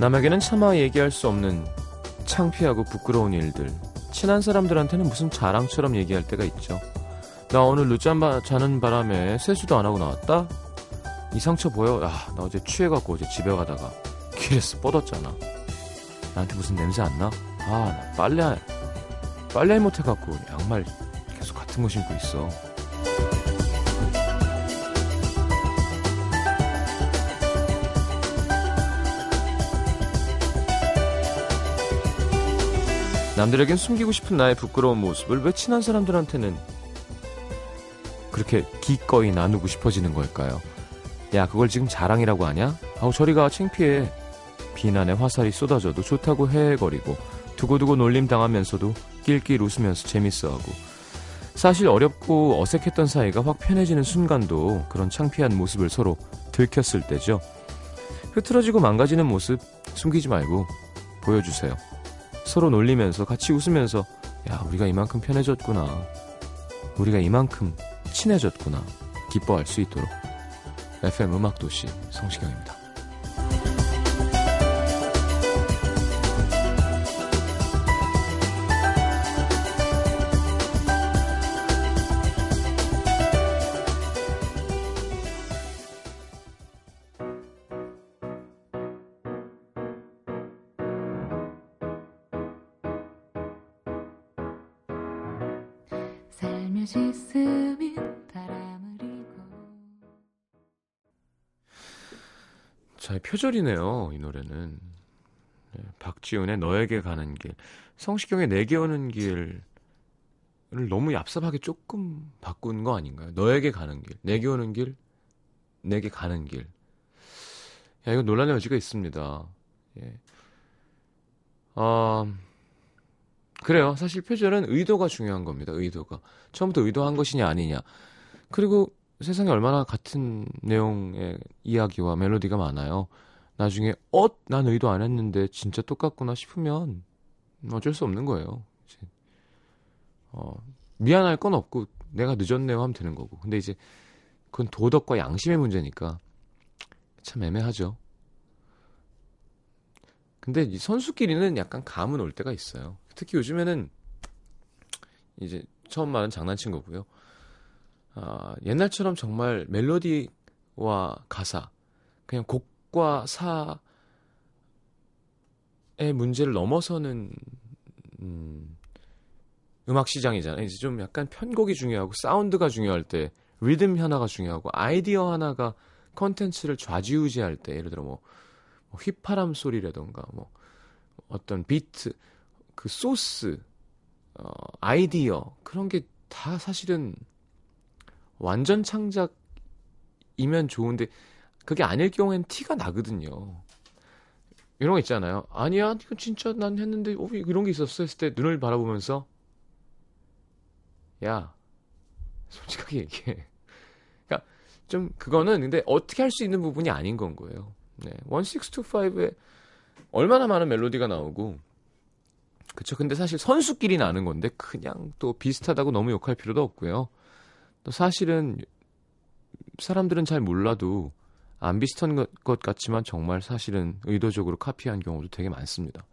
남에게는 차마 얘기할 수 없는 창피하고 부끄러운 일들. 친한 사람들한테는 무슨 자랑처럼 얘기할 때가 있죠. 나 오늘 늦잠 바, 자는 바람에 세수도 안 하고 나왔다? 이 상처 보여? 야, 나 어제 취해갖고 어제 집에 가다가 길에서 뻗었잖아. 나한테 무슨 냄새 안 나? 아, 나 빨래, 빨래 못해갖고 양말 계속 같은 거 신고 있어. 남들에겐 숨기고 싶은 나의 부끄러운 모습을 왜 친한 사람들한테는 그렇게 기꺼이 나누고 싶어지는 걸까요? 야, 그걸 지금 자랑이라고 하냐? 아우, 저리가 창피해. 비난의 화살이 쏟아져도 좋다고 헤헤거리고 두고두고 놀림 당하면서도 낄낄 웃으면서 재밌어하고 사실 어렵고 어색했던 사이가 확 편해지는 순간도 그런 창피한 모습을 서로 들켰을 때죠. 흐트러지고 망가지는 모습 숨기지 말고 보여주세요. 서로 놀리면서 같이 웃으면서 야 우리가 이만큼 편해졌구나. 우리가 이만큼 친해졌구나. 기뻐할 수 있도록. FM 음악도시 성시경입니다. 표절이네요. 이 노래는. 네, 박지훈의 너에게 가는 길. 성시경의 내게 오는 길을 너무 얍삽하게 조금 바꾼 거 아닌가요? 너에게 가는 길. 내게 오는 길. 내게 가는 길. 야, 이거 논란의 여지가 있습니다. 예. 아, 그래요. 사실 표절은 의도가 중요한 겁니다. 의도가. 처음부터 의도한 것이냐 아니냐. 그리고 세상에 얼마나 같은 내용의 이야기와 멜로디가 많아요. 나중에 어? 난 의도 안 했는데 진짜 똑같구나 싶으면 어쩔 수 없는 거예요. 이제 어, 미안할 건 없고 내가 늦었네요 하면 되는 거고. 근데 이제 그건 도덕과 양심의 문제니까 참 애매하죠. 근데 이 선수끼리는 약간 감은 올 때가 있어요. 특히 요즘에는 이제 처음 말은 장난친 거고요. 아, 옛날처럼 정말 멜로디와 가사, 그냥 곡과 사의 문제를 넘어서는 음, 음악 시장이잖아요. 이제 좀 약간 편곡이 중요하고 사운드가 중요할 때, 리듬 하나가 중요하고 아이디어 하나가 컨텐츠를 좌지우지할 때, 예를 들어 뭐, 뭐 휘파람 소리라던가 뭐 어떤 비트 그 소스, 어, 아이디어 그런 게 다 사실은 완전 창작이면 좋은데 그게 아닐 경우엔 티가 나거든요. 이런 거 있잖아요. 아니야, 이거 진짜 난 했는데 어, 이런 게 있었어 했을 때 눈을 바라보면서 야, 솔직하게 얘기해. 그러니까 좀 그거는 근데 어떻게 할 수 있는 부분이 아닌 건 거예요. 네, 1625에 얼마나 많은 멜로디가 나오고 그쵸. 근데 사실 선수끼리 나는 건데 그냥 또 비슷하다고 너무 욕할 필요도 없고요. 또 사실은 사람들은 잘 몰라도 안 비슷한 것, 것 같지만 정말 사실은 의도적으로 카피한 경우도 되게 많습니다.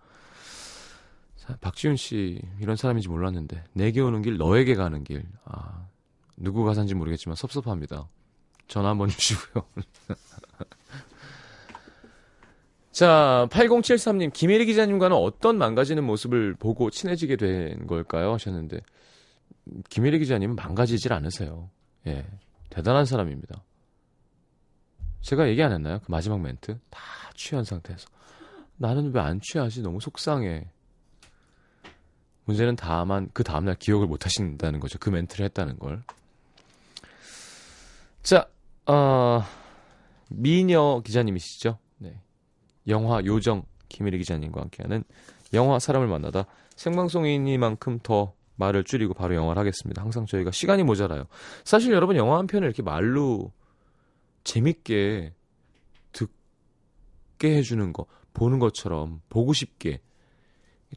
자, 박지훈 씨 이런 사람인지 몰랐는데 내게 오는 길 너에게 가는 길. 아, 누구 가사인지 모르겠지만 섭섭합니다. 전화 한번 주시고요. 자, 8073님, 김혜리 기자님과는 어떤 망가지는 모습을 보고 친해지게 된 걸까요? 하셨는데, 김혜리 기자님은 망가지질 않으세요. 예. 대단한 사람입니다. 제가 얘기 안 했나요? 그 마지막 멘트? 다 취한 상태에서. 나는 왜 안 취하지? 너무 속상해. 문제는 다만 그 다음날 기억을 못 하신다는 거죠. 그 멘트를 했다는 걸. 자, 어, 미녀 기자님이시죠? 네. 영화 요정 김일희 기자님과 함께하는 영화 사람을 만나다 생방송이니만큼 더 말을 줄이고 바로 영화를 하겠습니다. 항상 저희가 시간이 모자라요. 사실 여러분 영화 한 편을 이렇게 말로 재밌게 듣게 해주는 거, 보는 것처럼 보고 싶게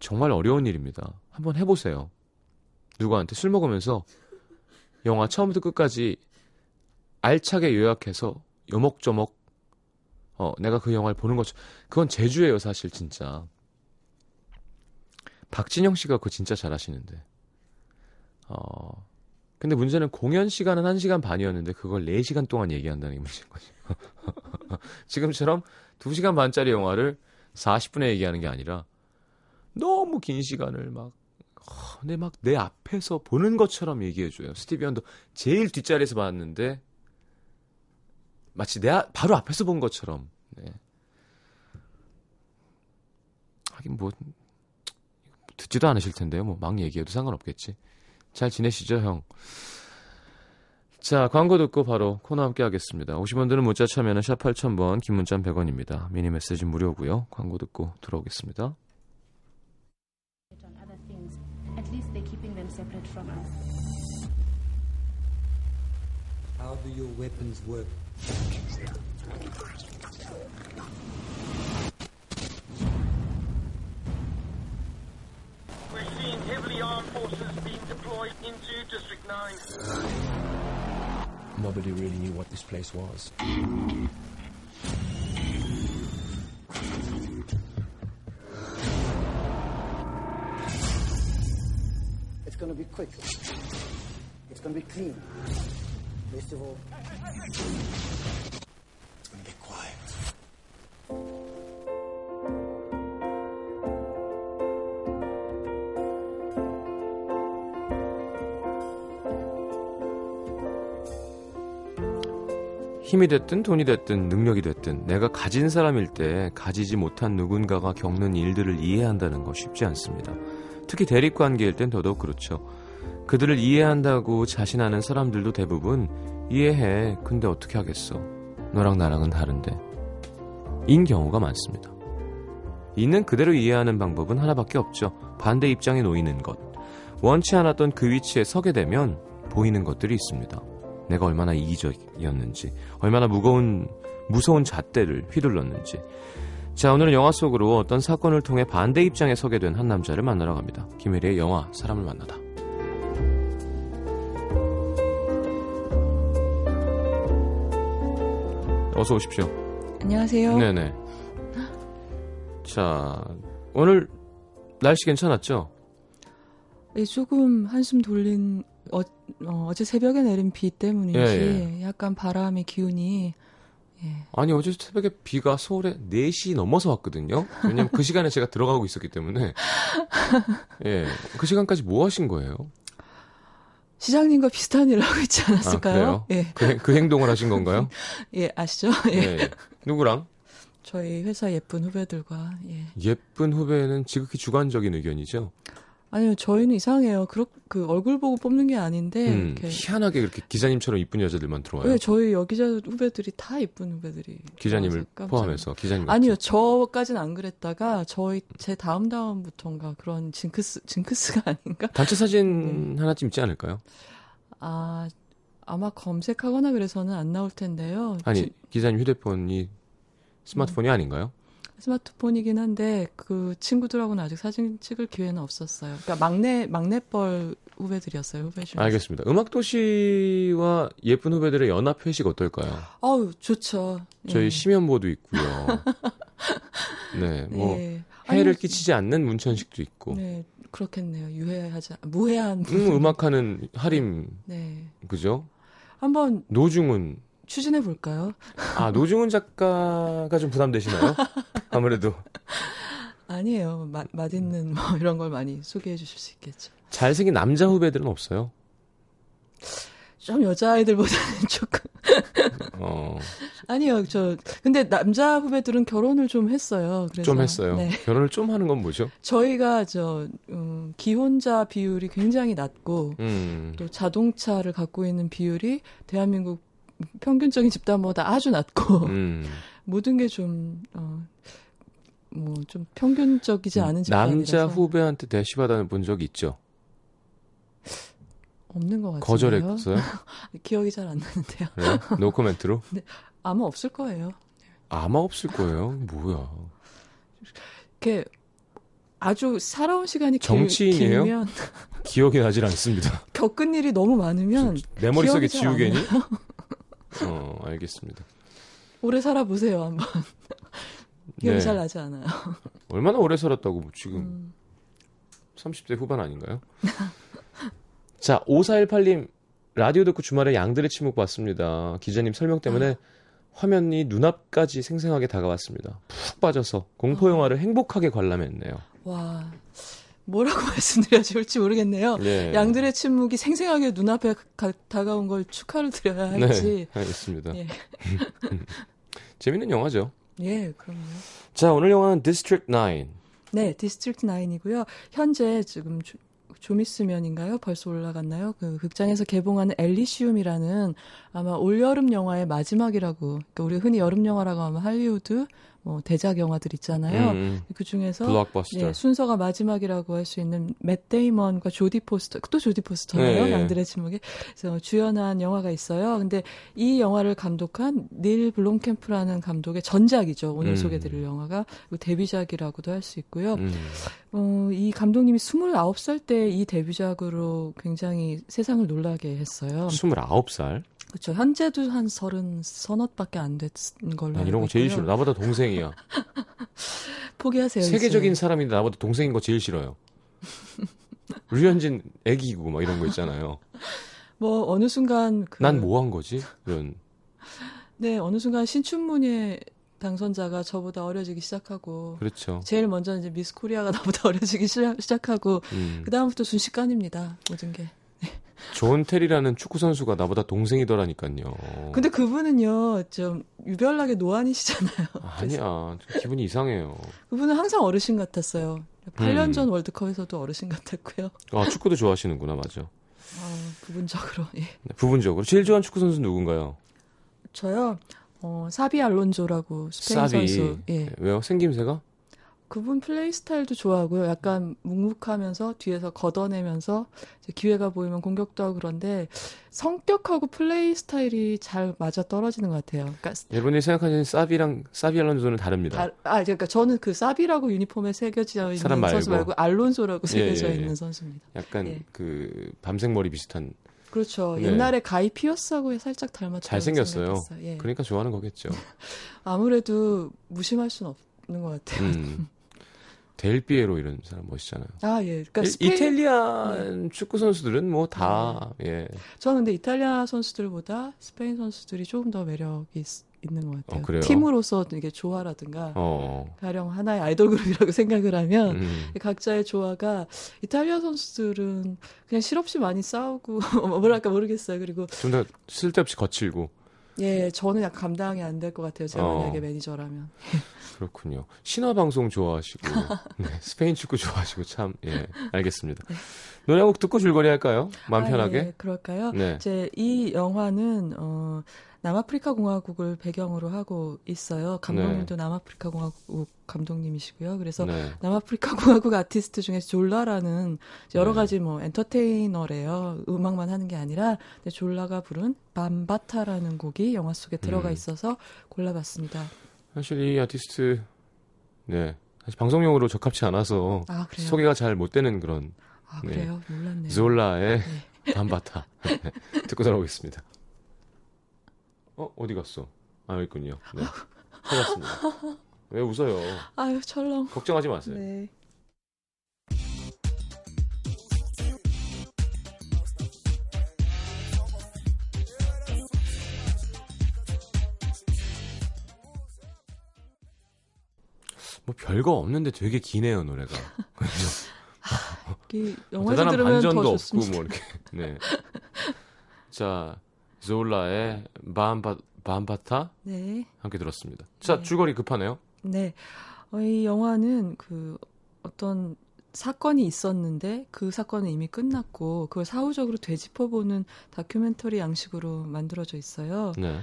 정말 어려운 일입니다. 한번 해보세요. 누구한테 술 먹으면서 영화 처음부터 끝까지 알차게 요약해서 요목조목 어, 내가 그 영화를 보는 것처럼 그건 제주예요, 사실 진짜. 박진영 씨가 그거 진짜 잘하시는데. 어. 근데 문제는 공연 시간은 1시간 반이었는데 그걸 4시간 동안 얘기한다는 게 문제인 거죠. 지금처럼 2시간 반짜리 영화를 40분에 얘기하는 게 아니라 너무 긴 시간을 막 근데 막 내 앞에서 보는 것처럼 얘기해줘요. 스티비 언도 제일 뒷자리에서 봤는데 마치 내 아, 바로 앞에서 본 것처럼. 네. 하긴 뭐 듣지도 않으실 텐데요. 뭐 막 얘기해도 상관없겠지. 잘 지내시죠, 형? 자, 광고 듣고 바로 코너 함께 하겠습니다. 50원들은 문자 참여는 샵 8000번, 긴 문자 100원입니다. 미니 메시지 무료고요. 광고 듣고 들어오겠습니다. At least they're keeping them separate from us. How do your weapons work? We're seeing heavily armed forces deployed into District 9. Nobody really knew what this place was. It's going to be quick. It's going to be clean. Best of all, 힘이 됐든 돈이 됐든 능력이 됐든 내가 가진 사람일 때 가지지 못한 누군가가 겪는 일들을 이해한다는 거 쉽지 않습니다. 특히 대립 관계일 땐 더더욱 그렇죠. 그들을 이해한다고 자신하는 사람들도 대부분 이해해. 근데 어떻게 하겠어. 너랑 나랑은 다른데. 인 경우가 많습니다. 있는 그대로 이해하는 방법은 하나밖에 없죠. 반대 입장에 놓이는 것. 원치 않았던 그 위치에 서게 되면 보이는 것들이 있습니다. 내가 얼마나 이기적이었는지, 얼마나 무거운, 무서운 잣대를 휘둘렀는지, 자, 오늘은 영화 속으로 어떤 사건을 통해 반대 입장에 서게 된 한 남자를 만나러 갑니다. 김혜리의 영화 사람을 만나다. 어서 오십시오. 안녕하세요. 네네. 자, 오늘 날씨 괜찮았죠? 예, 조금 한숨 돌린 어, 어, 제 새벽에 내린 비 때문인지 예, 예. 약간 바람의 기운이 예. 아니 어제 새벽에 비가 서울에 4시 넘어서 왔거든요. 왜냐면 그 시간에 제가 들어가고 있었기 때문에. 예. 그 시간까지 뭐 하신 거예요? 시장님과 비슷한 일을 하고 있지 않았을까요? 아, 예. 그, 그, 행동을 하신 건가요? 예, 아시죠? 예. 예. 누구랑? 저희 회사 예쁜 후배들과 예. 예쁜 후배는 지극히 주관적인 의견이죠. 아니요, 저희는 이상해요. 그렇, 그 얼굴 보고 뽑는 게 아닌데. 음, 희한하게 그렇게 기자님처럼 이쁜 여자들만 들어와요. 네, 저희 여기자 후배들이 다 이쁜 후배들이. 기자님을 포함해서 기자님. 아니요, 저까지는 안 그랬다가 저희 제 다음 다음부터인가 그런 징크스 징크스가 아닌가? 단체 사진 네. 하나 찍지 않을까요? 아 아마 검색하거나 그래서는 안 나올 텐데요. 아니 지, 기자님 휴대폰이 스마트폰이 음. 아닌가요? 스마트폰이긴 한데 그 친구들하고는 아직 사진 찍을 기회는 없었어요. 그러니까 막내 막내뻘 후배들이었어요 후배 중. 알겠습니다. 음악 도시와 예쁜 후배들의 연합 회식 어떨까요? 어우 좋죠. 저희 예. 심연보도 있고요. 네, 뭐 예. 해를 아니, 끼치지 않는 문천식도 있고. 네, 그렇겠네요. 유해하지 무해한. 음, 음악하는 하림. 네. 그죠? 한번 노중은 추진해 볼까요? 아 노중훈 작가가 좀 부담되시나요? 아무래도 아니에요. 맛, 맛있는 뭐 이런 걸 많이 소개해 주실 수 있겠죠. 잘생긴 남자 후배들은 없어요? 좀 여자아이들보다는 조금. 어. 아니요, 저, 근데 남자 후배들은 결혼을 좀 했어요. 그래서. 좀 했어요. 네. 결혼을 좀 하는 건 뭐죠? 저희가 저, 음, 기혼자 비율이 굉장히 낮고, 음. 또 자동차를 갖고 있는 비율이 대한민국 평균적인 집단보다 아주 낮고 음. 모든 게좀 어, 뭐 좀 평균적이지 않은 집단이라서 남자 후배한테 대시 받아본 적이 있죠? 없는 것 같아요. 거절했어요? 기억이 잘 안 나는데요. 네? 노코멘트로? 네, 아마 없을 거예요. 아마 없을 거예요. 뭐야? 이렇게 아주 살아온 시간이 정치인이에요? 길 면 기억이 나질 않습니다. 겪은 일이 너무 많으면 내 머릿속에 지우개니? 어, 알겠습니다. 오래 살아보세요, 한번. 기억이 네. 잘 나지 않아요. 얼마나 오래 살았다고, 뭐 지금. 음. 30대 후반 아닌가요? 자, 5418님, 라디오 듣고 주말에 양들의 침묵 봤습니다. 기자님 설명 때문에 아. 화면이 눈앞까지 생생하게 다가왔습니다. 푹 빠져서 공포영화를 어. 행복하게 관람했네요. 와, 뭐라고 말씀드려야 좋을지 모르겠네요. 네. 양들의 침묵이 생생하게 눈앞에 가, 다가온 걸 축하를 드려야 네, 할지. 네, 알겠습니다. 예. 재밌는 영화죠. 예, 그럼요. 자, 오늘 영화는 District 9. 네, District 9이고요. 현재 지금 좀 있으면인가요? 벌써 올라갔나요? 그 극장에서 개봉하는 엘리시움이라는 아마 올여름 영화의 마지막이라고, 그러니까 우리 흔히 여름 영화라고 하면 할리우드 뭐 대작 영화들 있잖아요. 음, 음. 그 중에서 예, 순서가 마지막이라고 할 수 있는 맷 데이먼과 조디 포스터, 또 조디 포스터네요. 네, 양들의 침묵에 그래서 주연한 영화가 있어요. 근데 이 영화를 감독한 닐 블롬캠프라는 감독의 전작이죠. 오늘 음. 소개드릴 영화가 데뷔작이라고도 할 수 있고요. 음. 어, 이 감독님이 29살 때 이 데뷔작으로 굉장히 세상을 놀라게 했어요. 29살? 그렇죠. 현재도 한 서른 서넛밖에 안 됐는 걸로. 아, 이런 거 제일 싫어. 나보다 동생이야. 포기하세요. 세계적인 이제. 사람인데 나보다 동생인 거 제일 싫어요. 류현진 애기고 막 이런 거 있잖아요. 뭐 어느 순간 그... 난뭐 한 거지? 이런. 네, 어느 순간 신춘문예 당선자가 저보다 어려지기 시작하고 그렇죠. 제일 먼저 이제 미스 코리아가 나보다 어려지기 시작하고 음. 그 다음부터 순식간입니다 모든 게. 존 테리라는 축구 선수가 나보다 동생이더라니까요. 근데 그분은요 좀 유별나게 노안이시잖아요. 아니야, 기분이 이상해요. 그분은 항상 어르신 같았어요. 8년 음. 전 월드컵에서도 어르신 같았고요. 아 축구도 좋아하시는구나, 맞아. 아, 부분적으로 예. 네, 부분적으로 제일 좋아하는 축구 선수 누군가요? 저요. 어, 사비 알론조라고 스페인 사비. 선수. 예. 왜요? 생김새가? 그분 플레이 스타일도 좋아하고요. 약간 묵묵하면서 뒤에서 걷어내면서 기회가 보이면 공격도 하고 그런데 성격하고 플레이 스타일이 잘 맞아 떨어지는 것 같아요. 그러니까 여러분이 생각하시는 사비랑 사비 알론소는 다릅니다. 다, 아, 그러니까 저는 그 사비라고 유니폼에 새겨져 있는 말고. 선수 말고 알론소라고 예, 새겨져 예, 예, 있는 선수입니다. 약간 예. 그 밤색 머리 비슷한. 그렇죠. 네. 옛날에 가이 피어스하고 살짝 닮았죠. 잘생겼어요. 예. 그러니까 좋아하는 거겠죠. 아무래도 무심할 수는 없는 것 같아요. 음. 델 피에로 이런 사람 멋있잖아요. 아, 예. 그러니까 스페인... 이탈리안 네. 축구 선수들은 뭐 다, 네. 예. 저는 근데 이탈리아 선수들보다 스페인 선수들이 조금 더 매력이 있, 있는 것 같아요. 어, 팀으로서 이게 조화라든가, 어. 가령 하나의 아이돌 그룹이라고 생각을 하면, 음. 각자의 조화가, 이탈리아 선수들은 그냥 실없이 많이 싸우고, 뭐랄까 모르겠어요. 그리고. 좀 더 쓸데없이 거칠고. 예, 저는 약간 감당이 안 될 것 같아요. 제가 어. 만약에 매니저라면. 그렇군요. 신화 방송 좋아하시고 네, 스페인 축구 좋아하시고 참 예, 알겠습니다. 네. 노래 한 곡 듣고 줄거리 할까요? 마음 아, 편하게. 네, 그럴까요? 네. 제이 영화는 어 남아프리카 공화국을 배경으로 하고 있어요. 감독님도 네. 남아프리카 공화국 감독님이시고요. 그래서 네. 남아프리카 공화국 아티스트 중에서 졸라라는 여러 네. 가지 뭐 엔터테이너래요. 음악만 하는 게 아니라 졸라가 부른 밤바타라는 곡이 영화 속에 들어가 음. 있어서 골라봤습니다. 사실 이 아티스트 네 사실 방송용으로 적합치 않아서 아, 소개가 잘 못 되는 그런 아, 그래요? 네. 몰랐네요. 졸라의 네. 밤바타 네. 듣고 돌아오겠습니다. 어, 어디 갔어? 아, 여기 있군요. 네. 찾았습니다. 왜 웃어요? 아유, 철렁. 걱정하지 마세요. 네. 뭐 별거 없는데 되게 기네요 노래가. 영화에서 뭐 들으면 반전도 더 없고 뭐 이렇게. 네. 자 조울라의 바암바, 바암바타 네. 함께 들었습니다. 자, 네. 줄거리 급하네요. 네. 어, 이 영화는 그 어떤 사건이 있었는데 그 사건은 이미 끝났고 그걸 사후적으로 되짚어보는 다큐멘터리 양식으로 만들어져 있어요. 네.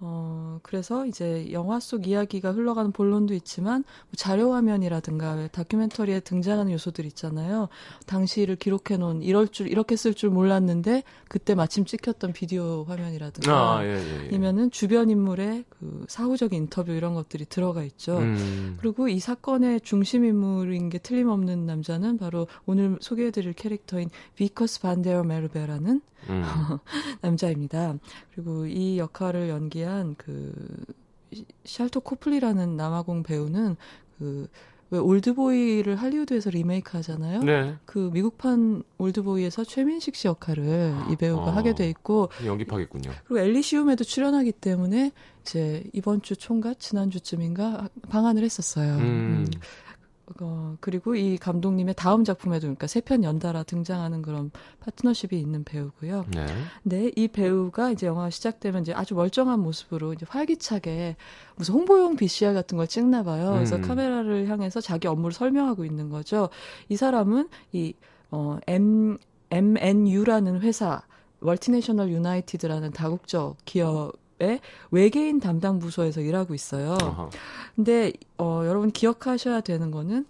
어, 그래서 이제 영화 속 이야기가 흘러가는 본론도 있지만 뭐 자료 화면이라든가 다큐멘터리에 등장하는 요소들 있잖아요. 당시를 기록해 놓은 이럴 줄 이렇게 쓸 줄 몰랐는데 그때 마침 찍혔던 비디오 화면이라든가 아, 예, 예, 예. 아니면은 주변 인물의 그 사후적인 인터뷰 이런 것들이 들어가 있죠. 음. 그리고 이 사건의 중심 인물인 게 틀림없는 남자는 바로 오늘 소개해 드릴 캐릭터인 비커스 반데어 메르베라는 음. 남자입니다. 그리고 이 역할을 연기 한 그 샬토 코플리라는 남아공 배우는 그 왜 올드보이를 할리우드에서 리메이크 하잖아요. 네. 그 미국판 올드보이에서 최민식 씨 역할을 이 배우가 어, 하게 돼 있고 연기파겠군요. 그리고 엘리시움에도 출연하기 때문에 이제 이번 주 총각 지난 주쯤인가 방한을 했었어요. 음. 음. 어, 그리고 이 감독님의 다음 작품에도 그러니까 세 편 연달아 등장하는 그런 파트너십이 있는 배우고요. 네. 근데 이 배우가 이제 영화가 시작되면 이제 아주 멀쩡한 모습으로 이제 활기차게 무슨 홍보용 BCR 같은 걸 찍나 봐요. 그래서 음. 카메라를 향해서 자기 업무를 설명하고 있는 거죠. 이 사람은 이 어, M MNU라는 회사 월티내셔널 유나이티드라는 다국적 기업 의 외계인 담당 부서에서 일하고 있어요. 어허. 근데 어 여러분 기억하셔야 되는 거는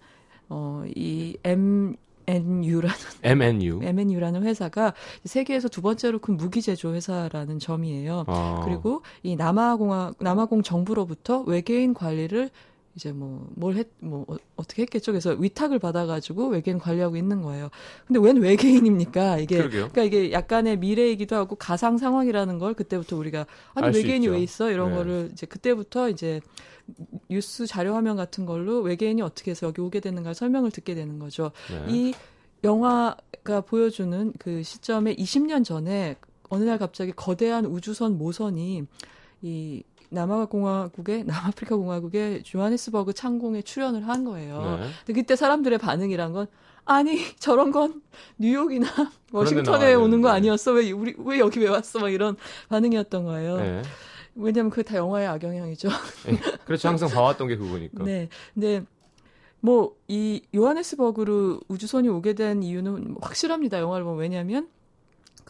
어이 M MNU라는 MNU MNU라는 회사가 세계에서 두 번째로 큰 무기 제조 회사라는 점이에요. 어. 그리고 이 남아공화 남아공 정부로부터 외계인 관리를 이제 뭐 뭘 했 뭐 어, 떻게 했겠죠. 그래서 위탁을 받아가지고 외계인 관리하고 있는 거예요. 근데 웬 외계인입니까? 이게 그러게요. 그러니까 이게 약간의 미래이기도 하고 가상 상황이라는 걸 그때부터 우리가 아니 외계인이 왜 있어 이런 네. 거를 이제 그때부터 이제 뉴스 자료 화면 같은 걸로 외계인이 어떻게 해서 여기 오게 되는가 설명을 듣게 되는 거죠. 네. 이 영화가 보여주는 그 시점에 20년 전에 어느 날 갑자기 거대한 우주선 모선이 이 남아공화국의 남아프리카 공화국의 조하네스버그 창공에 출연을 한 거예요. 네. 근데 그때 사람들의 반응이란 건 아니 저런 건 뉴욕이나 워싱턴에 오는 거 아니었어 왜 우리 왜 여기 왜 왔어 막 이런 반응이었던 거예요. 네. 왜냐면 그게 다 영화의 악영향이죠. 네. 그렇죠 항상 봐왔던 게 그거니까. 네, 근데 뭐 이 요하네스버그로 우주선이 오게 된 이유는 확실합니다. 영화를 보면 왜냐하면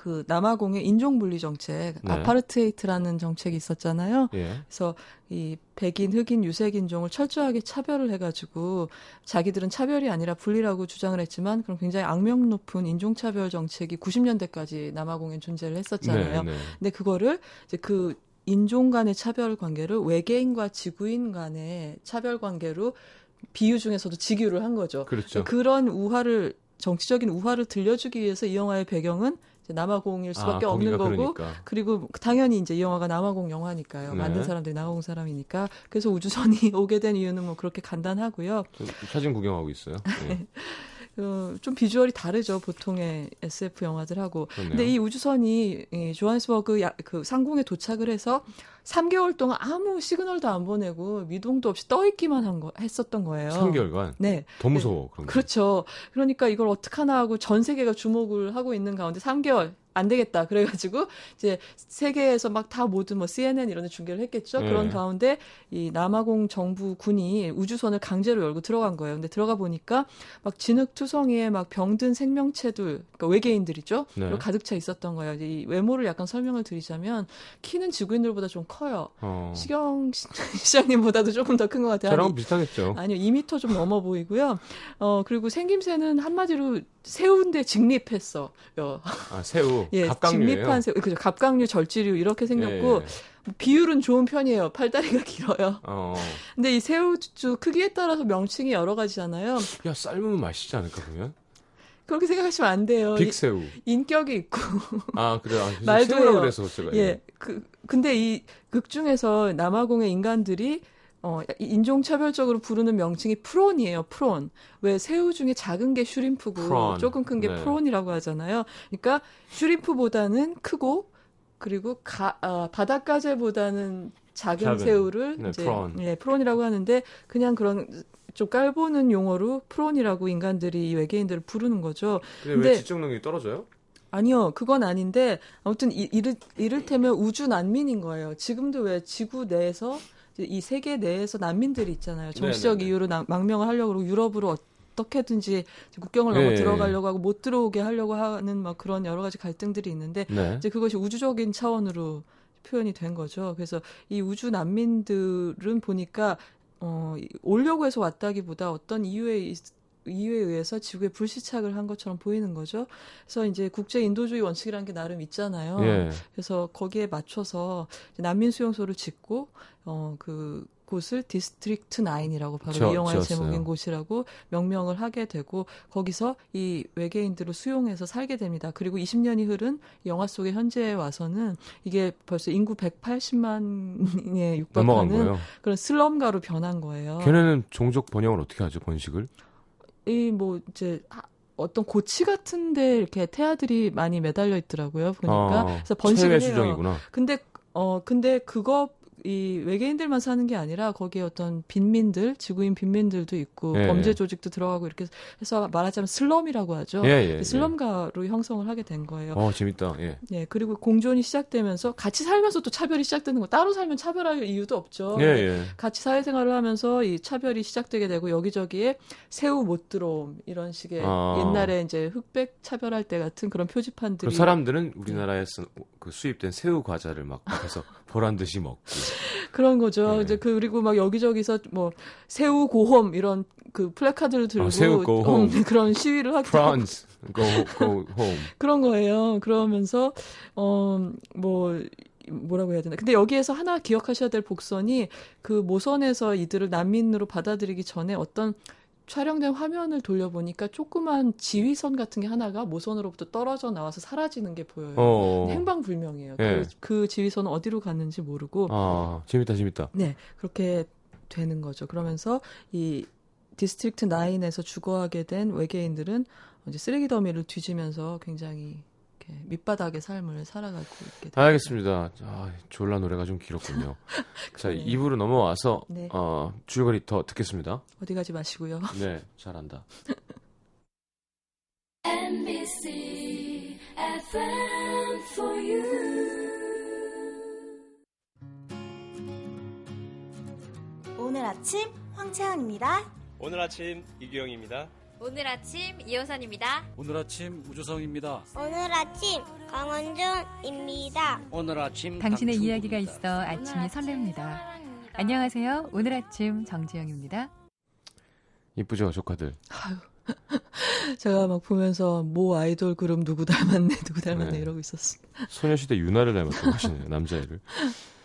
그 남아공의 인종 분리 정책, 네. 아파르트헤이트라는 정책이 있었잖아요. 예. 그래서 이 백인, 흑인, 유색 인종을 철저하게 차별을 해가지고 자기들은 차별이 아니라 분리라고 주장을 했지만 그럼 굉장히 악명 높은 인종 차별 정책이 90년대까지 남아공에 존재를 했었잖아요. 네, 네. 근데 그거를 이제 그 인종 간의 차별 관계를 외계인과 지구인 간의 차별 관계로 비유 중에서도 직유를 한 거죠. 그렇죠. 그런 우화를 정치적인 우화를 들려주기 위해서 이 영화의 배경은 남아공일 수밖에 아, 없는 거고 그러니까. 그리고 당연히 이제 이 영화가 남아공 영화니까요. 네. 만든 사람들이 남아공 사람이니까 그래서 우주선이 오게 된 이유는 뭐 그렇게 간단하고요. 사진 구경하고 있어요. 네. 어, 좀 비주얼이 다르죠 보통의 SF 영화들하고. 그렇네요. 근데 이 우주선이 이 조하네스버그 그 상공에 도착을 해서 3개월 동안 아무 시그널도 안 보내고 미동도 없이 떠 있기만 한 거 했었던 거예요. 3개월간. 네. 더 무서워. 네. 그렇죠. 그러니까 이걸 어떻게 하나 하고 전 세계가 주목을 하고 있는 가운데 3개월 안 되겠다. 그래가지고 이제 세계에서 막 다 모두 뭐 CNN 이런 데 중계를 했겠죠. 네. 그런 가운데 이 남아공 정부 군이 우주선을 강제로 열고 들어간 거예요. 근데 들어가 보니까 막 진흙투성이에 막 병든 생명체들, 그러니까 외계인들이죠. 네. 가득 차 있었던 거예요. 이 외모를 약간 설명을 드리자면 키는 지구인들보다 좀 커요. 어. 시경 시장님보다도 조금 더 큰 것 같아요. 저랑 비슷하겠죠. 아니요, 2미터 좀 넘어 보이고요. 어 그리고 생김새는 한마디로 새우인데 직립했어. 요. 아 새우. 예, 갑각류예요. 직립한 새우. 그죠. 갑각류, 절지류 이렇게 생겼고 예. 비율은 좋은 편이에요. 팔다리가 길어요. 어. 근데 이 새우주 크기에 따라서 명칭이 여러 가지잖아요. 야 삶으면 맛있지 않을까 보면? 그렇게 생각하시면 안 돼요. 빅새우. 인격이 있고. 아, 그래. 아, 말도 해요. 그래서 제가. 예. 그, 근데 이 극 중에서 남아공의 인간들이 어, 인종차별적으로 부르는 명칭이 prawn이에요, prawn. 왜 새우 중에 작은 게 shrimp고 prawn. 조금 큰게 네. prawn이라고 하잖아요. 그러니까 shrimp보다는 크고 그리고 가, 어, 바닷가재보다는 작은, 작은, 새우를 네, 이제 prawn. 예, prawn이라고 하는데 그냥 그런 좀 깔보는 용어로 prawn이라고 인간들이 이 외계인들을 부르는 거죠. 근데, 근데 왜 지적 능력이 떨어져요? 아니요, 그건 아닌데 아무튼 이, 이를 이를테면 우주 난민인 거예요. 지금도 왜 지구 내에서 이 세계 내에서 난민들이 있잖아요. 정치적 네네네. 이유로 나, 망명을 하려고 유럽으로 어떻게든지 국경을 넘어 네. 들어가려고 하고 못 들어오게 하려고 하는 막 그런 여러 가지 갈등들이 있는데 네. 이제 그것이 우주적인 차원으로 표현이 된 거죠. 그래서 이 우주 난민들은 보니까 어, 오려고 해서 왔다기보다 어떤 이유에 이유에 의해서 지구에 불시착을 한 것처럼 보이는 거죠. 그래서 이제 국제 인도주의 원칙이라는 게 나름 있잖아요. 예. 그래서 거기에 맞춰서 난민 수용소를 짓고 어그 곳을 디스트릭트 9이라고 바로 저, 이 영화의 지었어요. 제목인 곳이라고 명명을 하게 되고 거기서 이 외계인들을 수용해서 살게 됩니다. 그리고 20년이 흐른 영화 속의 현재에 와서는 이게 벌써 인구 180만에 육박하는 그런 슬럼가로 변한 거예요. 걔네는 종족 번영을 어떻게 하죠? 번식을? 이뭐 이제 어떤 고치 같은데 이렇게 태아들이 많이 매달려 있더라고요. 보니까 아, 그래서 번식을 해요. 수정이구나. 근데 어 근데 그거 이 외계인들만 사는 게 아니라 거기에 어떤 빈민들, 지구인 빈민들도 있고 예, 범죄 예. 조직도 들어가고 이렇게 해서 말하자면 슬럼이라고 하죠. 예, 예, 예, 슬럼가로 형성을 하게 된 거예요. 어, 재밌다. 예. 예. 그리고 공존이 시작되면서 같이 살면서 또 차별이 시작되는 거. 따로 살면 차별할 이유도 없죠. 예, 예. 같이 사회생활을 하면서 이 차별이 시작되게 되고 여기저기에 새우 못 들어옴 이런 식의 아. 옛날에 이제 흑백 차별할 때 같은 그런 표지판들이 그 사람들은 우리나라에서 그 수입된 새우 과자를 막 해서 보란 듯이 먹고 그런 거죠. 네. 이제 그 그리고 막 여기저기서 뭐 새우 고홈 이런 그 플래카드를 들고 아, 새우 고 홈 음, 그런 시위를 하기도 프란스 go go home 그런 거예요. 그러면서 어뭐 뭐라고 해야 되나. 근데 여기에서 하나 기억하셔야 될 복선이 그 모선에서 이들을 난민으로 받아들이기 전에 어떤 촬영된 화면을 돌려보니까 조그만 지휘선 같은 게 하나가 모선으로부터 떨어져 나와서 사라지는 게 보여요. 어. 행방불명이에요. 네. 그, 그, 지휘선은 어디로 갔는지 모르고. 아, 재밌다, 재밌다. 네, 그렇게 되는 거죠. 그러면서 이 디스트릭트 9에서 주거하게 된 외계인들은 이제 쓰레기 더미를 뒤지면서 굉장히 이렇게 밑바닥의 삶을 살아가고 있게 됩니다. 알겠습니다. 아, 졸라 노래가 좀 길었군요. 자, 2부로 넘어와서 네. 어, 줄거리 더 듣겠습니다. 어디 가지 마시고요. 네, 잘한다. NBC FM for you. 오늘 아침 황채환입니다. 오늘 아침 이규영입니다. 오늘 아침 이호선입니다. 오늘 아침 우주성입니다. 오늘 아침 강원준입니다. 오늘 아침 당신의 이야기가 있어 아침이 설렙니다. 안녕하세요. 오늘 아침 정지영입니다. 이쁘죠 조카들. 아유. 제가 막 보면서 모 아이돌 그룹 누구 닮았네 누구 닮았네 네. 이러고 있었어. 소녀시대 유나를 닮았다고 하시네요 남자애를.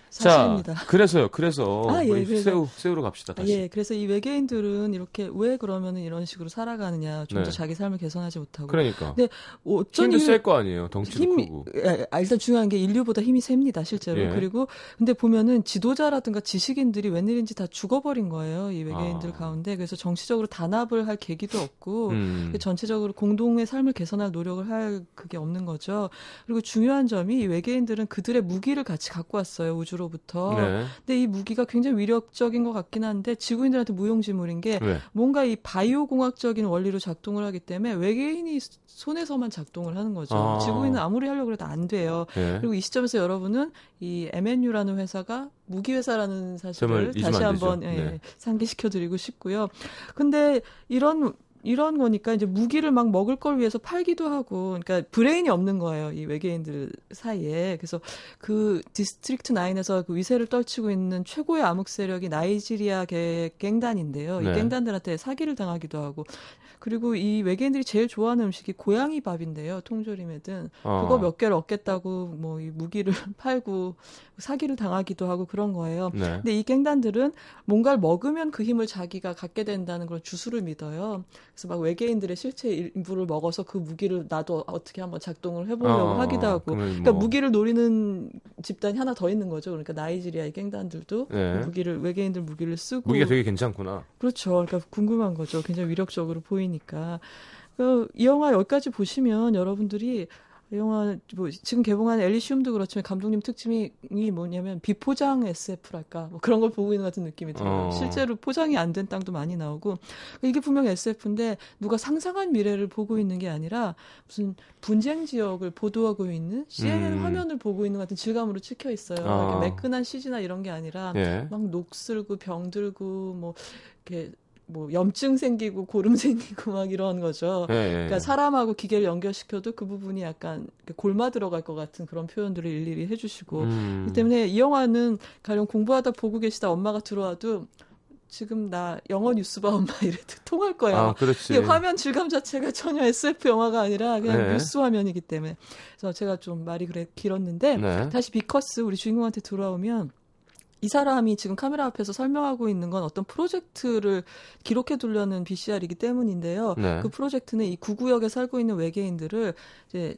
사실입니다. 자, 그래서요. 그래서 아, 예, 그래서, 새우 새우로 갑시다. 다시. 예, 그래서 이 외계인들은 이렇게 왜 그러면은 이런 식으로 살아가느냐, 좀더 네. 자기 삶을 개선하지 못하고. 그러니까. 근데 어쩐 힘도 셀거 아니에요. 덩치도 힘이, 크고. 예, 아, 일단 중요한 게 인류보다 힘이 셉니다, 실제로. 예. 그리고 근데 보면은 지도자라든가 지식인들이 웬일인지 다 죽어버린 거예요. 이 외계인들 아. 가운데. 그래서 정치적으로 단합을 할 계기도 없고, 음. 전체적으로 공동의 삶을 개선할 노력을 할 그게 없는 거죠. 그리고 중요한 점이 이 외계인들은 그들의 무기를 같이 갖고 왔어요. 우주 우주로부터. 네. 근데 이 무기가 굉장히 위력적인 것 같긴 한데 지구인들한테 무용지물인 게 네. 뭔가 이 바이오 공학적인 원리로 작동을 하기 때문에 외계인이 손에서만 작동을 하는 거죠. 아. 지구인은 아무리 하려고 해도 안 돼요. 네. 그리고 이 시점에서 여러분은 이 MNU라는 회사가 무기 회사라는 사실을 다시 한번 예, 네. 상기시켜 드리고 싶고요. 근데 이런 이런 거니까 이제 무기를 막 먹을 걸 위해서 팔기도 하고, 그러니까 브레인이 없는 거예요. 이 외계인들 사이에. 그래서 그 디스트릭트 9에서 그 위세를 떨치고 있는 최고의 암흑 세력이 나이지리아계 갱단인데요. 네. 이 갱단들한테 사기를 당하기도 하고, 그리고 이 외계인들이 제일 좋아하는 음식이 고양이 밥인데요. 통조림에든 어. 그거 몇 개를 얻겠다고 뭐 이 무기를 팔고 사기를 당하기도 하고 그런 거예요. 네. 근데 이 갱단들은 뭔가를 먹으면 그 힘을 자기가 갖게 된다는 그런 주술을 믿어요. 그래서 막 외계인들의 실체 일부를 먹어서 그 무기를 나도 어떻게 한번 작동을 해보려고 어, 하기도 하고. 그러니까 뭐. 무기를 노리는 집단이 하나 더 있는 거죠. 그러니까 나이지리아의 갱단들도 네. 무기를 외계인들 무기를 쓰고 무기가 되게 괜찮구나. 그렇죠. 그러니까 궁금한 거죠. 굉장히 위력적으로 보이 니까. 그, 이 영화 여기까지 보시면 여러분들이 영화 뭐 지금 개봉한 엘리시움도 그렇지만 감독님 특징이 뭐냐면 비포장 SF랄까 뭐 그런 걸 보고 있는 같은 느낌이 들어요. 어. 실제로 포장이 안 된 땅도 많이 나오고 이게 분명 SF인데 누가 상상한 미래를 보고 있는 게 아니라 무슨 분쟁 지역을 보도하고 있는 CNN 음. 화면을 보고 있는 같은 질감으로 찍혀 있어요. 어. 매끈한 CG나 이런 게 아니라 예. 막 녹슬고 병들고 뭐 이렇게 뭐 염증 생기고 고름 생기고 막 이런 거죠. 네, 그러니까 사람하고 기계를 연결시켜도 그 부분이 약간 골마 들어갈 것 같은 그런 표현들을 일일이 해주시고 음. 그 때문에 이 영화는 가령 공부하다 보고 계시다 엄마가 들어와도 지금 나 영어 뉴스 봐 엄마 이래도 통할 거예요. 아, 그렇지. 화면 질감 자체가 전혀 SF 영화가 아니라 그냥 네. 뉴스 화면이기 때문에 그래서 제가 좀 말이 그래 길었는데 네. 다시 비커스 우리 주인공한테 돌아오면 이 사람이 지금 카메라 앞에서 설명하고 있는 건 어떤 프로젝트를 기록해 두려는 VCR이기 때문인데요. 네. 그 프로젝트는 이 9구역에 살고 있는 외계인들을 이제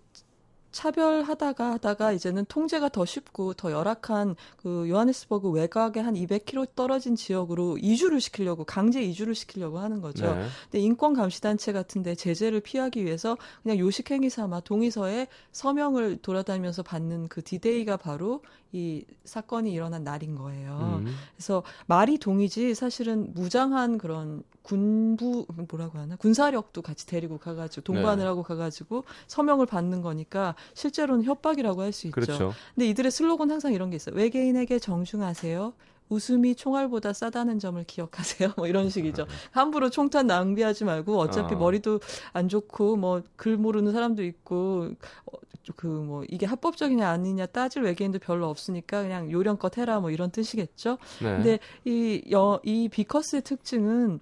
차별하다가 하다가 이제는 통제가 더 쉽고 더 열악한 그 요하네스버그 외곽에 한 200km 떨어진 지역으로 이주를 시키려고 강제 이주를 시키려고 하는 거죠. 네. 근데 인권 감시 단체 같은데 제재를 피하기 위해서 그냥 요식 행위 삼아 동의서에 서명을 돌아다니면서 받는 그 디데이가 바로 이 사건이 일어난 날인 거예요. 음. 그래서 말이 동이지 사실은 무장한 그런 군부 뭐라고 하나 군사력도 같이 데리고 가가지고 동반을 네. 하고 가가지고 서명을 받는 거니까 실제로는 협박이라고 할 수 있죠. 그렇죠. 근데 이들의 슬로건 항상 이런 게 있어요. 외계인에게 정중하세요. 웃음이 총알보다 싸다는 점을 기억하세요. 뭐 이런 식이죠. 함부로 총탄 낭비하지 말고 어차피 어. 머리도 안 좋고 뭐 글 모르는 사람도 있고 어, 그뭐 이게 합법적이냐 아니냐 따질 외계인도 별로 없으니까 그냥 요령껏 해라 뭐 이런 뜻이겠죠. 네. 근데 이 여 이 비커스의 특징은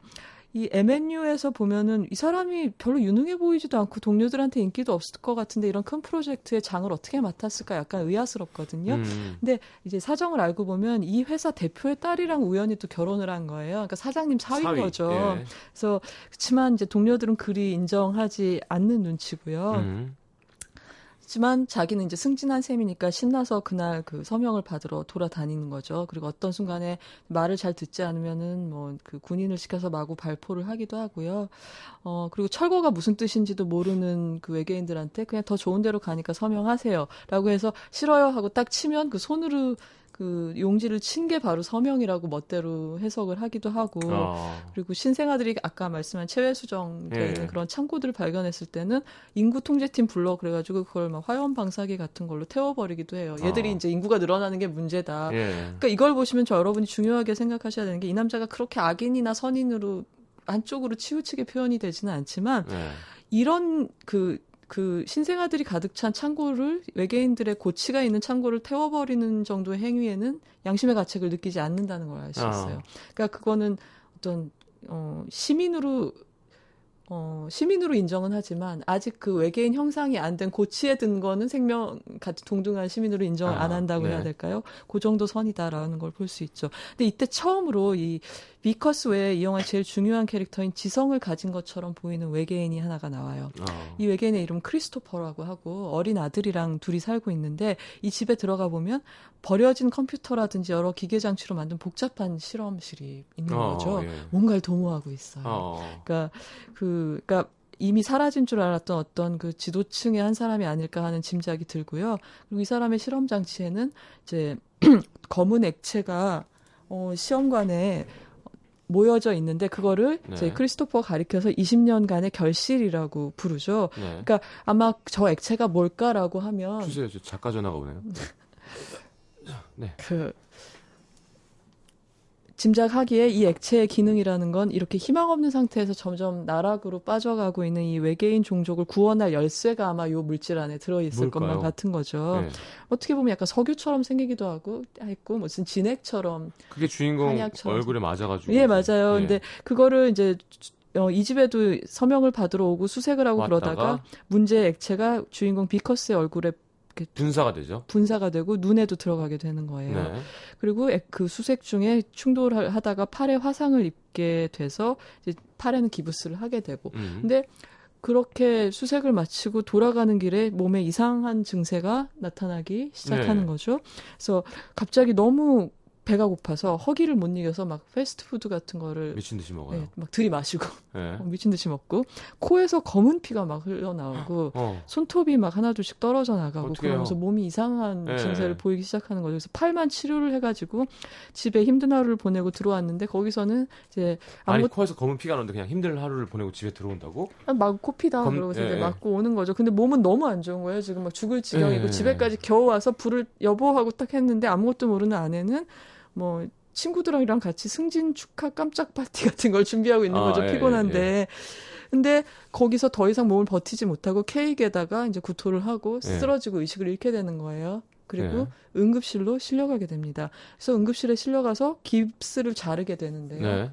이 MNU에서 보면은 이 사람이 별로 유능해 보이지도 않고 동료들한테 인기도 없을 것 같은데 이런 큰 프로젝트의 장을 어떻게 맡았을까 약간 의아스럽거든요. 음. 근데 이제 사정을 알고 보면 이 회사 대표의 딸이랑 우연히 또 결혼을 한 거예요. 그러니까 사장님 사위인 사위. 거죠. 예. 그래서 그렇지만 이제 동료들은 그리 인정하지 않는 눈치고요. 음. 지만 자기는 이제 승진한 셈이니까 신나서 그날 그 서명을 받으러 돌아다니는 거죠. 그리고 어떤 순간에 말을 잘 듣지 않으면은 뭐 그 군인을 시켜서 마구 발포를 하기도 하고요. 어 그리고 철거가 무슨 뜻인지도 모르는 그 외계인들한테 그냥 더 좋은 데로 가니까 서명하세요 라고 해서 싫어요 하고 딱 치면 그 손으로 그 용지를 친 게 바로 서명이라고 멋대로 해석을 하기도 하고 어. 그리고 신생아들이 아까 말씀한 체외 수정되어 예. 있는 그런 창고들을 발견했을 때는 인구 통제팀 불러 그래가지고 그걸 막 화염 방사기 같은 걸로 태워버리기도 해요. 얘들이 어. 이제 인구가 늘어나는 게 문제다. 예. 그러니까 이걸 보시면 저 여러분이 중요하게 생각하셔야 되는 게 이 남자가 그렇게 악인이나 선인으로 한쪽으로 치우치게 표현이 되지는 않지만 예. 이런 그 그 신생아들이 가득 찬 창고를 외계인들의 고치가 있는 창고를 태워버리는 정도의 행위에는 양심의 가책을 느끼지 않는다는 걸 알 수 있어요. 아. 그러니까 그거는 어떤 어 시민으로 어, 시민으로 인정은 하지만 아직 그 외계인 형상이 안 된 고치에 든 거는 생명 같은 동등한 시민으로 인정을 아, 안 한다고 네. 해야 될까요? 그 정도 선이다라는 걸 볼 수 있죠. 근데 이때 처음으로 이 비커스 외에 이 영화의 제일 중요한 캐릭터인 지성을 가진 것처럼 보이는 외계인이 하나가 나와요. 어. 이 외계인의 이름 크리스토퍼라고 하고 어린 아들이랑 둘이 살고 있는데 이 집에 들어가 보면 버려진 컴퓨터라든지 여러 기계 장치로 만든 복잡한 실험실이 있는 어, 거죠. 예. 뭔가를 도모하고 있어요. 어. 그러니까 그 그러니까 이미 사라진 줄 알았던 어떤 그 지도층의 한 사람이 아닐까 하는 짐작이 들고요. 그리고 이 사람의 실험 장치에는 이제 검은 액체가 어 시험관에 모여져 있는데 그거를 네. 이제 크리스토퍼가 가리켜서 20년간의 결실이라고 부르죠. 네. 그러니까 아마 저 액체가 뭘까라고 하면 주세요. 저 작가 전화가 오네요. 네. 그 짐작하기에 이 액체의 기능이라는 건 이렇게 희망 없는 상태에서 점점 나락으로 빠져가고 있는 이 외계인 종족을 구원할 열쇠가 아마 요 물질 안에 들어있을 뭘까요? 것만 같은 거죠. 네. 어떻게 보면 약간 석유처럼 생기기도 하고 했고 무슨 진액처럼 그게 주인공 한약처럼. 얼굴에 맞아가지고 예 맞아요. 네. 근데 그거를 이제 어, 이 집에도 서명을 받으러 오고 수색을 하고 그러다가 문제의 액체가 주인공 비커스의 얼굴에 분사가 되죠. 분사가 되고 눈에도 들어가게 되는 거예요. 네. 그리고 그 수색 중에 충돌을 하다가 팔에 화상을 입게 돼서 이제 팔에는 기부스를 하게 되고. 음. 근데 그렇게 수색을 마치고 돌아가는 길에 몸에 이상한 증세가 나타나기 시작하는 네. 거죠. 그래서 갑자기 너무 배가 고파서 허기를 못 이겨서 막 패스트푸드 같은 거를 미친 듯이 먹어요. 네, 막 들이마시고 네. 어, 미친 듯이 먹고 코에서 검은 피가 막 흘러나오고 어. 손톱이 막 하나둘씩 떨어져 나가고? 그러면서 몸이 이상한 네. 증세를 보이기 시작하는 거죠. 그래서 팔만 치료를 해가지고 집에 힘든 하루를 보내고 들어왔는데 거기서는 이제 아무 아니 코에서 검은 피가 나는데 그냥 힘든 하루를 보내고 집에 들어온다고? 아, 막 코피다 검... 그러고서 이제 예, 예. 맞고 오는 거죠. 근데 몸은 너무 안 좋은 거예요. 지금 막 죽을 지경이고 예. 집에까지 겨우 와서 불을 여보하고 딱 했는데 아무것도 모르는 아내는 뭐 친구들이랑 같이 승진 축하 깜짝 파티 같은 걸 준비하고 있는 거죠. 아, 예, 피곤한데. 예. 근데 거기서 더 이상 몸을 버티지 못하고 케이크에다가 이제 구토를 하고 예. 쓰러지고 의식을 잃게 되는 거예요. 그리고 예. 응급실로 실려가게 됩니다. 그래서 응급실에 실려가서 깁스를 자르게 되는데요. 네.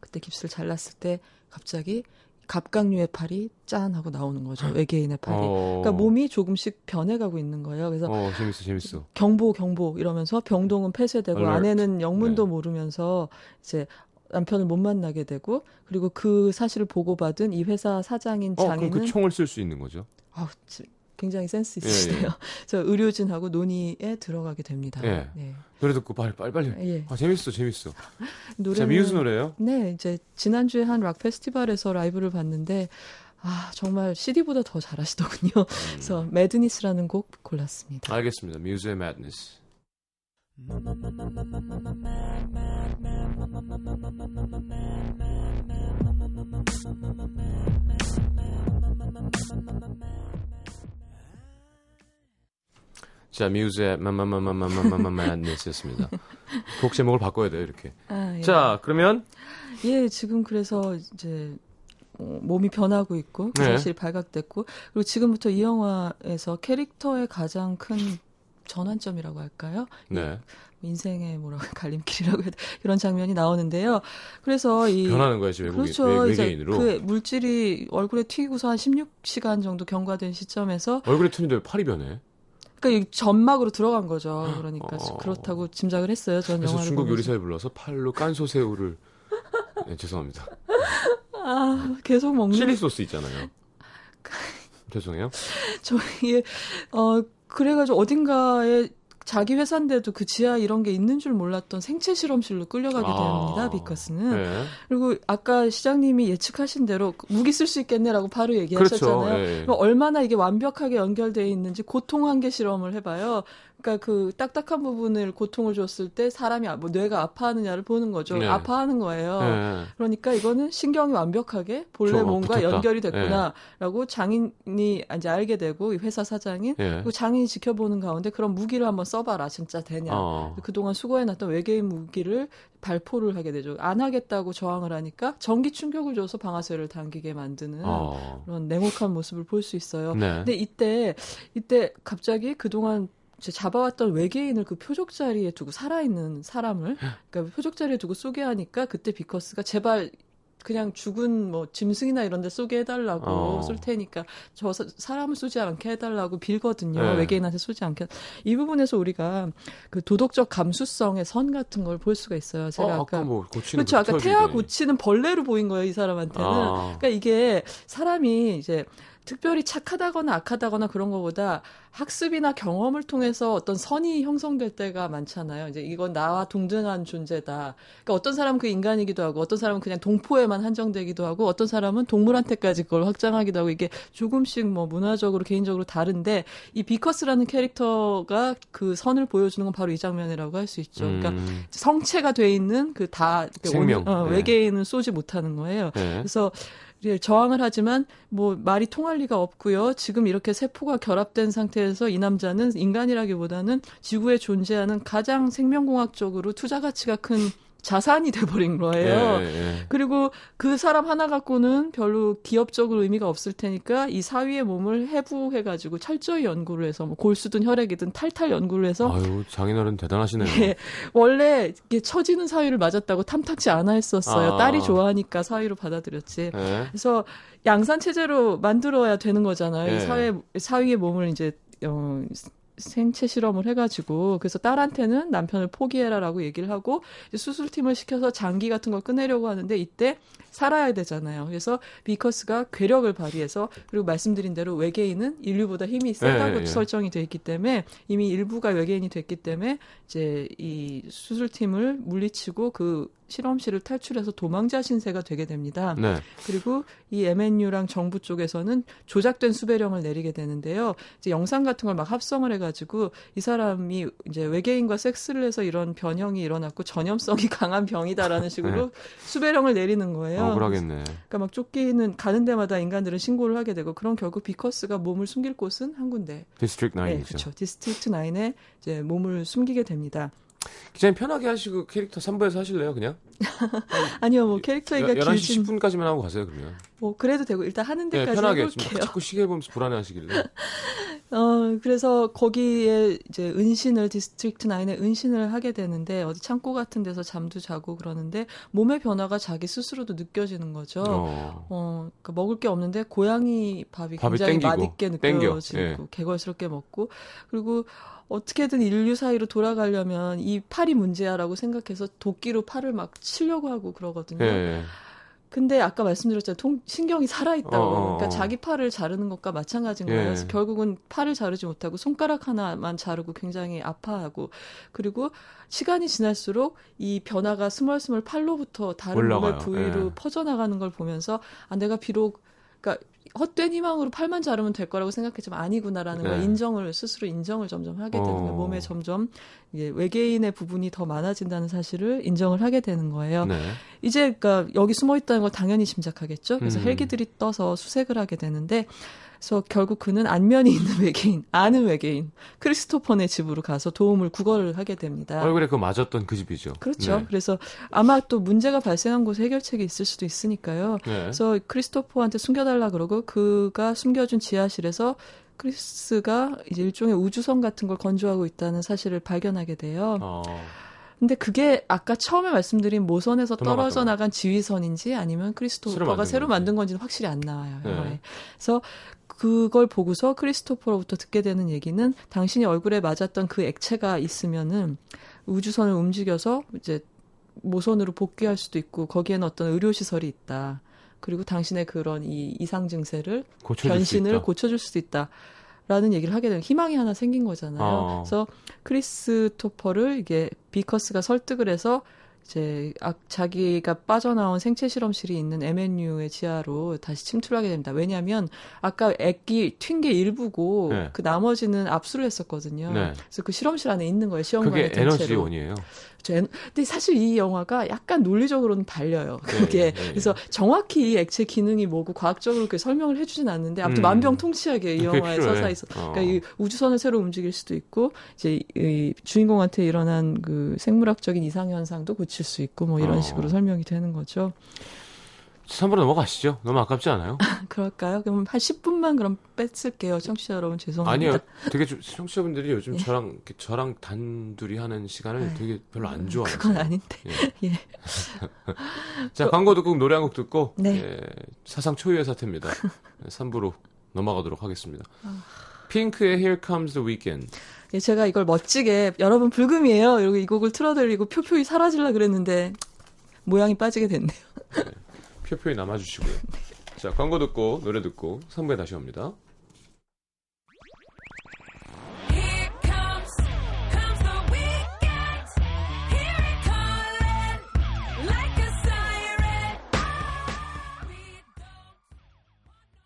그때 깁스를 잘랐을 때 갑자기 갑각류의 팔이 짠 하고 나오는 거죠. 외계인의 팔이. 어. 그러니까 몸이 조금씩 변해가고 있는 거예요. 그래서 어, 재밌어, 재밌어. 경보, 경보 이러면서 병동은 폐쇄되고 alert. 아내는 영문도 네. 모르면서 이제 남편을 못 만나게 되고 그리고 그 사실을 보고받은 이 회사 사장인 장인은 어, 그 총을 쓸 수 있는 거죠. 아, 굉장히 센스 있으시네요. 예, 예. 저 의료진하고 논의에 들어가게 됩니다. 예. 네. 노래 듣고 빨리 빨리 빨리. 예. 아 재밌어 재밌어. 노래 뮤즈 노래예요? 네, 이제 지난주에 한 락 페스티벌에서 라이브를 봤는데 아 정말 CD보다 더 잘하시더군요. 음. 그래서 Madness라는 곡 골랐습니다. 알겠습니다. 뮤즈의 Madness. 자, 뮤즈의 마마마마마마마마마네스였습니다. 곡 제목을 바꿔야 돼요, 이렇게. 아, 예. 자, 그러면 예, 지금 그래서 이제 어, 몸이 변하고 있고 그 사실이 네. 발각됐고 그리고 지금부터 이 영화에서 캐릭터의 가장 큰 전환점이라고 할까요? 네. 인생의 뭐라고 갈림길이라고 해야 그런 장면이 나오는데요. 그래서 이 변하는 거야 지금 그렇죠. 외, 외계인으로. 그 물질이 얼굴에 튀기고서 한 16시간 정도 경과된 시점에서 얼굴에 튀는데 팔이 변해. 그러니까 전막으로 들어간 거죠. 그러니까 어... 그렇다고 짐작을 했어요. 전 그래서 중국 보면서. 요리사를 불러서 팔로 깐 소새우를 네, 죄송합니다. 아 계속 먹는 칠리 소스 있잖아요. 죄송해요. 저희 어 그래가지고 어딘가에 자기 회사인데도 그 지하 이런 게 있는 줄 몰랐던 생체 실험실로 끌려가게 아. 됩니다. 비커스는. 네. 그리고 아까 시장님이 예측하신 대로 무기 쓸 수 있겠네라고 바로 얘기하셨잖아요. 그렇죠. 네. 얼마나 이게 완벽하게 연결되어 있는지 고통 한계 실험을 해봐요. 그러니까 그 딱딱한 부분을 고통을 줬을 때 사람이 아, 뭐 뇌가 아파하느냐를 보는 거죠. 네. 아파하는 거예요. 네. 그러니까 이거는 신경이 완벽하게 본래 뭔가 붙었다. 연결이 됐구나라고 네. 장인이 이제 알게 되고 회사 사장인 네. 그리고 장인이 지켜보는 가운데 그런 무기를 한번 써봐라 진짜 되냐. 어. 그동안 수거해놨던 외계인 무기를 발포를 하게 되죠. 안 하겠다고 저항을 하니까 전기 충격을 줘서 방아쇠를 당기게 만드는 어. 그런 냉혹한 모습을 볼 수 있어요. 네. 근데 이때 이때 갑자기 그동안 잡아왔던 외계인을 그 표적 자리에 두고 살아있는 사람을 그러니까 표적 자리에 두고 쏘게 하니까 그때 비커스가 제발 그냥 죽은 뭐 짐승이나 이런 데 쏘게 해달라고 어. 쏠 테니까 저 사람을 쏘지 않게 해달라고 빌거든요. 네. 외계인한테 쏘지 않게. 이 부분에서 우리가 그 도덕적 감수성의 선 같은 걸 볼 수가 있어요. 제가 어, 아까, 아까 뭐 그렇죠. 아까 태아 고치는 벌레로 보인 거예요. 이 사람한테는. 아. 그러니까 이게 사람이 이제 특별히 착하다거나 악하다거나 그런 것보다 학습이나 경험을 통해서 어떤 선이 형성될 때가 많잖아요. 이제 이건 나와 동등한 존재다. 그러니까 어떤 사람은 그 인간이기도 하고 어떤 사람은 그냥 동포에만 한정되기도 하고 어떤 사람은 동물한테까지 그걸 확장하기도 하고 이게 조금씩 뭐 문화적으로 개인적으로 다른데 이 비커스라는 캐릭터가 그 선을 보여주는 건 바로 이 장면이라고 할 수 있죠. 그러니까 음. 성체가 돼 있는 그다 생명 어, 네. 외계인은 쏘지 못하는 거예요. 네. 그래서 저항을 하지만 뭐 말이 통할 리가 없고요. 지금 이렇게 세포가 결합된 상태에서 이 남자는 인간이라기보다는 지구에 존재하는 가장 생명공학적으로 투자 가치가 큰 자산이 돼버린 거예요. 예, 예. 그리고 그 사람 하나 갖고는 별로 기업적으로 의미가 없을 테니까 이 사위의 몸을 해부해가지고 철저히 연구를 해서 뭐 골수든 혈액이든 탈탈 연구를 해서 아유 장인어른 대단하시네요. 예, 원래 이게 처지는 사위를 맞았다고 탐탁지 않아 했었어요. 아. 딸이 좋아하니까 사위로 받아들였지. 예. 그래서 양산 체제로 만들어야 되는 거잖아요. 이 사회 사위의 몸을 이제 어, 생체 실험을 해가지고 그래서 딸한테는 남편을 포기해라라고 얘기를 하고 수술팀을 시켜서 장기 같은 걸 꺼내려고 하는데 이때 살아야 되잖아요. 그래서 비커스가 괴력을 발휘해서 그리고 말씀드린 대로 외계인은 인류보다 힘이 세다고 네, 네. 설정이 돼 있기 때문에 이미 일부가 외계인이 됐기 때문에 이제 이 수술팀을 물리치고 그 실험실을 탈출해서 도망자 신세가 되게 됩니다. 네. 그리고 이 MNU랑 정부 쪽에서는 조작된 수배령을 내리게 되는데요. 이제 영상 같은 걸 막 합성을 해가지고 이 사람이 이제 외계인과 섹스를 해서 이런 변형이 일어났고 전염성이 강한 병이다라는 식으로 네. 수배령을 내리는 거예요. 억울하겠네. 그러니까 막 쫓기는 가는 데마다 인간들은 신고를 하게 되고 그런 결국 비커스가 몸을 숨길 곳은 한 군데. 디스트릭 9이죠. 네, 그렇죠. 디스트릭트 9에 이제 몸을 숨기게 됩니다. 기자님 편하게 하시고 캐릭터 3부에서 하실래요, 그냥? 아니요, 뭐 캐릭터 얘기가 11시 길진... 10분까지만 하고 가세요, 그러면. 뭐 그래도 되고 일단 하는 네, 데까지 네, 편하게 해볼게요. 자꾸 시계 보면서 불안해 하시길래. 어, 그래서 거기에 이제 은신을 디스트릭트 9에 은신을 하게 되는데 어디 창고 같은 데서 잠도 자고 그러는데 몸의 변화가 자기 스스로도 느껴지는 거죠. 어, 어 그러니까 먹을 게 없는데 고양이 밥이, 밥이 굉장히 땡기고, 맛있게 느껴지고 예. 개걸스럽게 먹고 그리고 어떻게든 인류 사이로 돌아가려면 이 팔이 문제야라고 생각해서 도끼로 팔을 막 치려고 하고 그러거든요. 예. 근데 아까 말씀드렸잖아요. 통, 신경이 살아있다고. 어, 어, 그러니까 어. 자기 팔을 자르는 것과 마찬가지인 거예요. 예. 그래서 결국은 팔을 자르지 못하고 손가락 하나만 자르고 굉장히 아파하고 그리고 시간이 지날수록 이 변화가 스멀스멀 팔로부터 다른 올라가요. 몸의 부위로 예. 퍼져나가는 걸 보면서 아 내가 비록 그러니까 헛된 희망으로 팔만 자르면 될 거라고 생각했지만 아니구나라는 네. 걸 인정을 스스로 인정을 점점 하게 되는 거예요. 어. 몸에 점점 이제 외계인의 부분이 더 많아진다는 사실을 인정을 하게 되는 거예요. 네. 이제 그러니까 여기 숨어 있다는 걸 당연히 짐작하겠죠. 그래서 음. 헬기들이 떠서 수색을 하게 되는데 그래서 결국 그는 안면이 있는 외계인, 아는 외계인 크리스토퍼네 집으로 가서 도움을 구걸을 하게 됩니다. 얼굴에 그 맞았던 그 집이죠. 그렇죠. 네. 그래서 아마 또 문제가 발생한 곳에 해결책이 있을 수도 있으니까요. 네. 그래서 크리스토퍼한테 숨겨달라 그러고 그가 숨겨준 지하실에서 크리스가 이제 일종의 우주선 같은 걸 건조하고 있다는 사실을 발견하게 돼요. 어. 근데 그게 아까 처음에 말씀드린 모선에서 떨어져 나간 지휘선인지 아니면 크리스토퍼가 새로 만든 건지는 확실히 안 나와요. 네. 그래서 그걸 보고서 크리스토퍼로부터 듣게 되는 얘기는 당신이 얼굴에 맞았던 그 액체가 있으면은 우주선을 움직여서 이제 모선으로 복귀할 수도 있고 거기에는 어떤 의료 시설이 있다. 그리고 당신의 그런 이 이상 증세를 변신을 고쳐줄 수도 있다. 라는 얘기를 하게 되면 희망이 하나 생긴 거잖아요. 어. 그래서 크리스토퍼를 이게 비커스가 설득을 해서 이제 아, 자기가 빠져나온 생체 실험실이 있는 MNU의 지하로 다시 침투를 하게 됩니다. 왜냐하면 아까 액기 튄 게 일부고 네. 그 나머지는 압수를 했었거든요. 네. 그래서 그 실험실 안에 있는 거예요. 시험관의 그게 에너지원이에요. 근데 사실 이 영화가 약간 논리적으로는 달려요. 네, 그게 네, 네, 그래서 정확히 이 액체 기능이 뭐고 과학적으로 그 설명을 해주진 않는데 아무튼 음. 만병통치하게 이 영화에 서사 있어. 어. 그러니까 이 우주선을 새로 움직일 수도 있고 이제 이 주인공한테 일어난 그 생물학적인 이상 현상도 고 칠수 있고 뭐 이런 어. 식으로 설명이 되는 거죠. 3부로 넘어가시죠. 너무 아깝지 않아요? 그럴까요? 그럼 한 10분만 그럼 뺐을게요. 청취자 여러분 죄송합니다. 아니요. 되게 청취자분들이 요즘 예. 저랑 저랑 단둘이 하는 시간을 아 되게 별로 안 좋아해요. 그건 아닌데. 예. 예. 자, 광고 듣고 노래 한 곡 듣고 네. 예, 사상 초유의 사태입니다. 3부로 넘어가도록 하겠습니다. 아... 핑크의 Here Comes the Weekend. 예, 제가 이걸 멋지게 여러분 불금이에요. 이러고 이 곡을 틀어드리고 표표히 사라질라 그랬는데 모양이 빠지게 됐네요. 네. 표표히 남아주시고요. 자, 광고 듣고 노래 듣고 3부에 다시 옵니다.